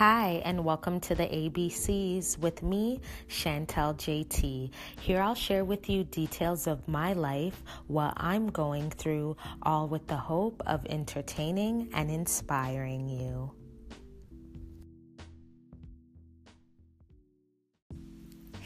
Hi, and welcome to the ABCs with me, Shantel JT. Here I'll share with you details of my life, what I'm going through, all with the hope of entertaining and inspiring you.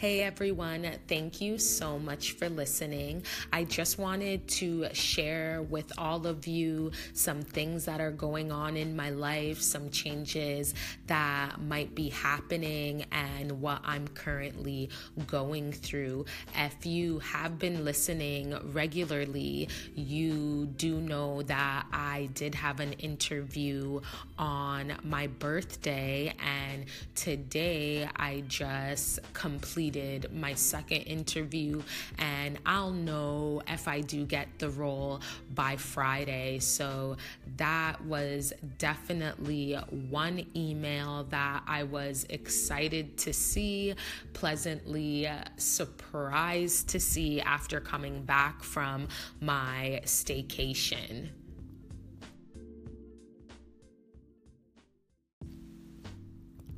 Hey everyone, thank you so much for listening. I just wanted to share with all of you some things that are going on in my life, some changes that might be happening, and what I'm currently going through. If you have been listening regularly, you do know that I did have an interview on my birthday, and today I just completed completed my second interview, and I'll know if I do get the role by Friday. So that was definitely one email that I was excited to see, pleasantly surprised to see after coming back from my staycation.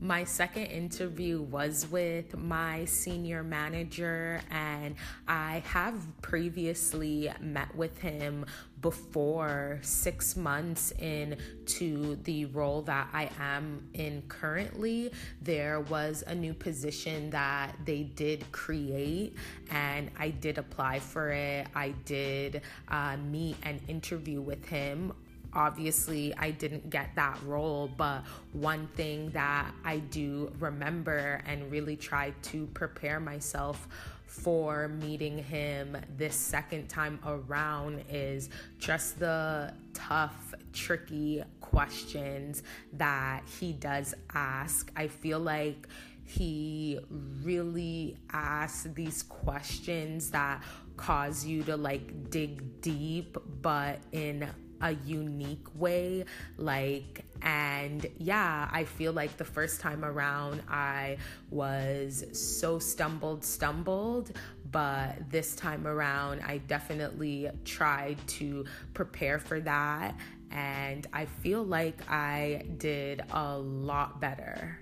My second interview was with my senior manager, and I have previously met with him before six months into the role that I am in currently. There was a new position that they did create, and I did apply for it. I did uh, meet and interview with him obviously I didn't get that role, but one thing that I do remember and really try to prepare myself for meeting him this second time around is just the tough, tricky questions that he does ask. I feel like he really asks these questions that cause you to like dig deep, but in a unique way like and yeah i feel like the first time around i was so stumbled stumbled but this time around i definitely tried to prepare for that and i feel like i did a lot better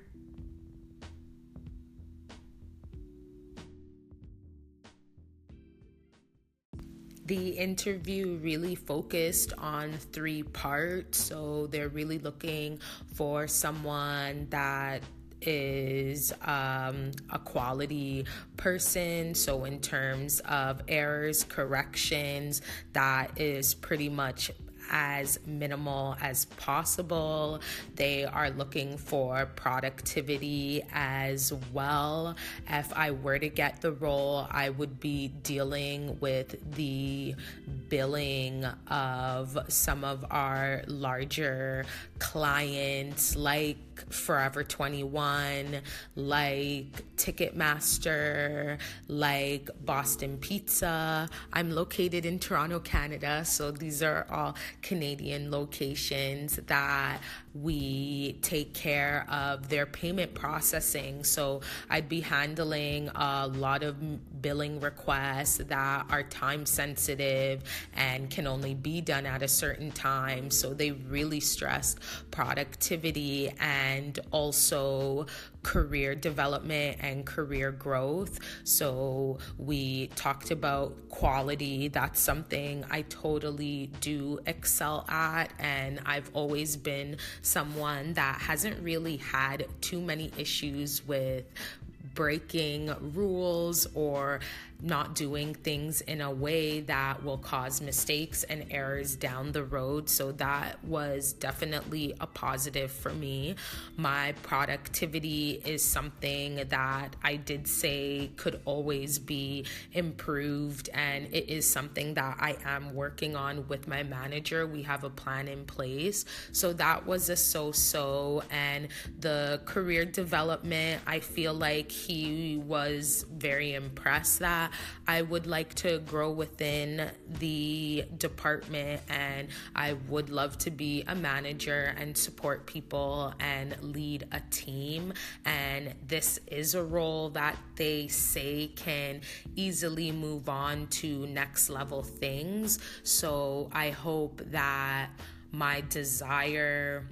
the interview really focused on three parts. So they're really looking for someone that is um, a quality person. So, in terms of errors, corrections, that is pretty much as minimal as possible. They are looking for productivity as well. If I were to get the role, I would be dealing with the billing of some of our larger clients like Forever 21, like Ticketmaster, like Boston Pizza. I'm located in Toronto, Canada, so these are all Canadian locations that we take care of their payment processing. So I'd be handling a lot of billing requests that are time sensitive and can only be done at a certain time. So they really stressed productivity and also career development and career growth. So we talked about quality. That's something I totally do excel at. And I've always been someone that hasn't really had too many issues with breaking rules or not doing things in a way that will cause mistakes and errors down the road. So that was definitely a positive for me. My productivity is something that I did say could always be improved, and it is something that I am working on with my manager. We have a plan in place. So that was a so so. And the career development, I feel like he was very impressed that I would like to grow within the department and I would love to be a manager and support people and lead a team. And this is a role that they say can easily move on to next level things. So I hope that my desire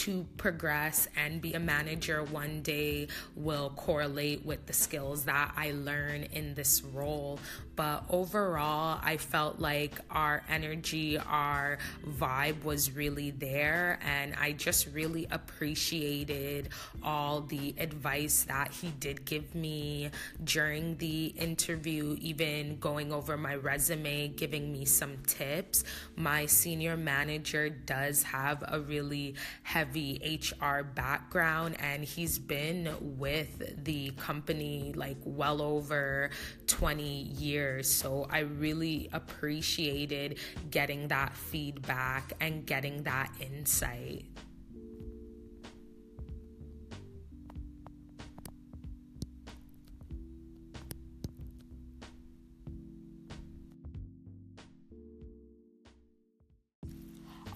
to progress and be a manager one day will correlate with the skills that I learn in this role. But overall, I felt like our energy, our vibe was really there. And I just really appreciated all the advice that he did give me during the interview, even going over my resume, giving me some tips. My senior manager does have a really heavy HR background, and he's been with the company like well over 20 years. So I really appreciated getting that feedback and getting that insight.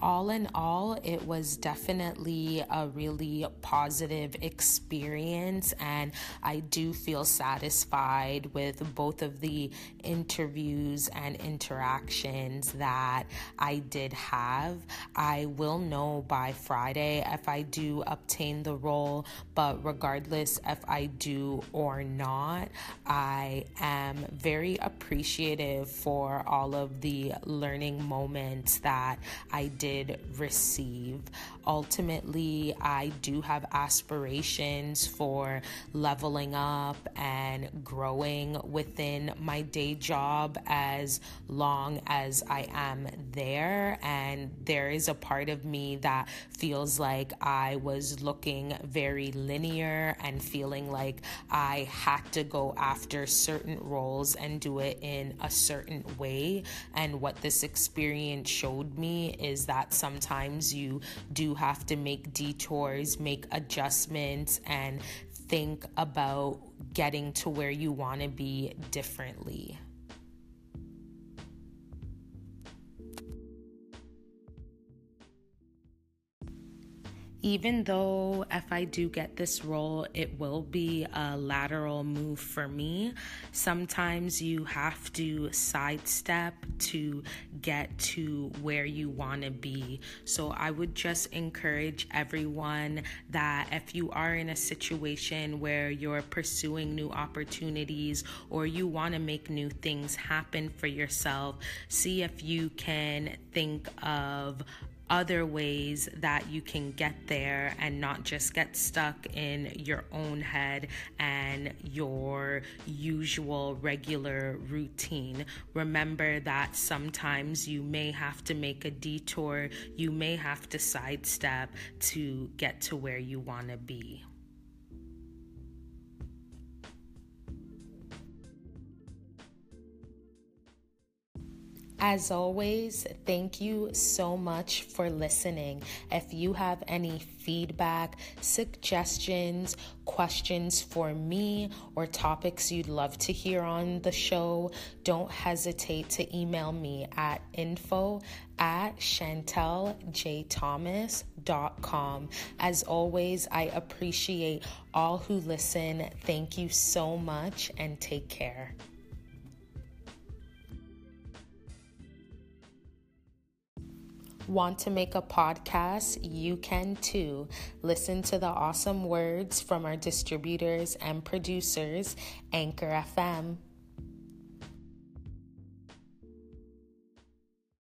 All in all, it was definitely a really positive experience, and I do feel satisfied with both of the interviews and interactions that I did have. I will know by Friday if I do obtain the role, but regardless if I do or not, I am very appreciative for all of the learning moments that I did did receive. Ultimately, I do have aspirations for leveling up and growing within my day job as long as I am there. And there is a part of me that feels like I was looking very linear and feeling like I had to go after certain roles and do it in a certain way. And what this experience showed me is that sometimes you do have to make detours, make adjustments, and think about getting to where you want to be differently. Even though if I do get this role, it will be a lateral move for me, sometimes you have to sidestep to get to where you want to be. So I would just encourage everyone that if you are in a situation where you're pursuing new opportunities or you want to make new things happen for yourself, see if you can think of other ways that you can get there and not just get stuck in your own head and your usual regular routine. Remember that sometimes you may have to make a detour, you may have to sidestep to get to where you want to be. As always, thank you so much for listening. If you have any feedback, suggestions, questions for me, or topics you'd love to hear on the show, don't hesitate to email me at info at shanteljthomas.com. As always, I appreciate all who listen. Thank you so much and take care. Want to make a podcast? You can too. Listen to the awesome words from our distributors and producers, Anchor FM.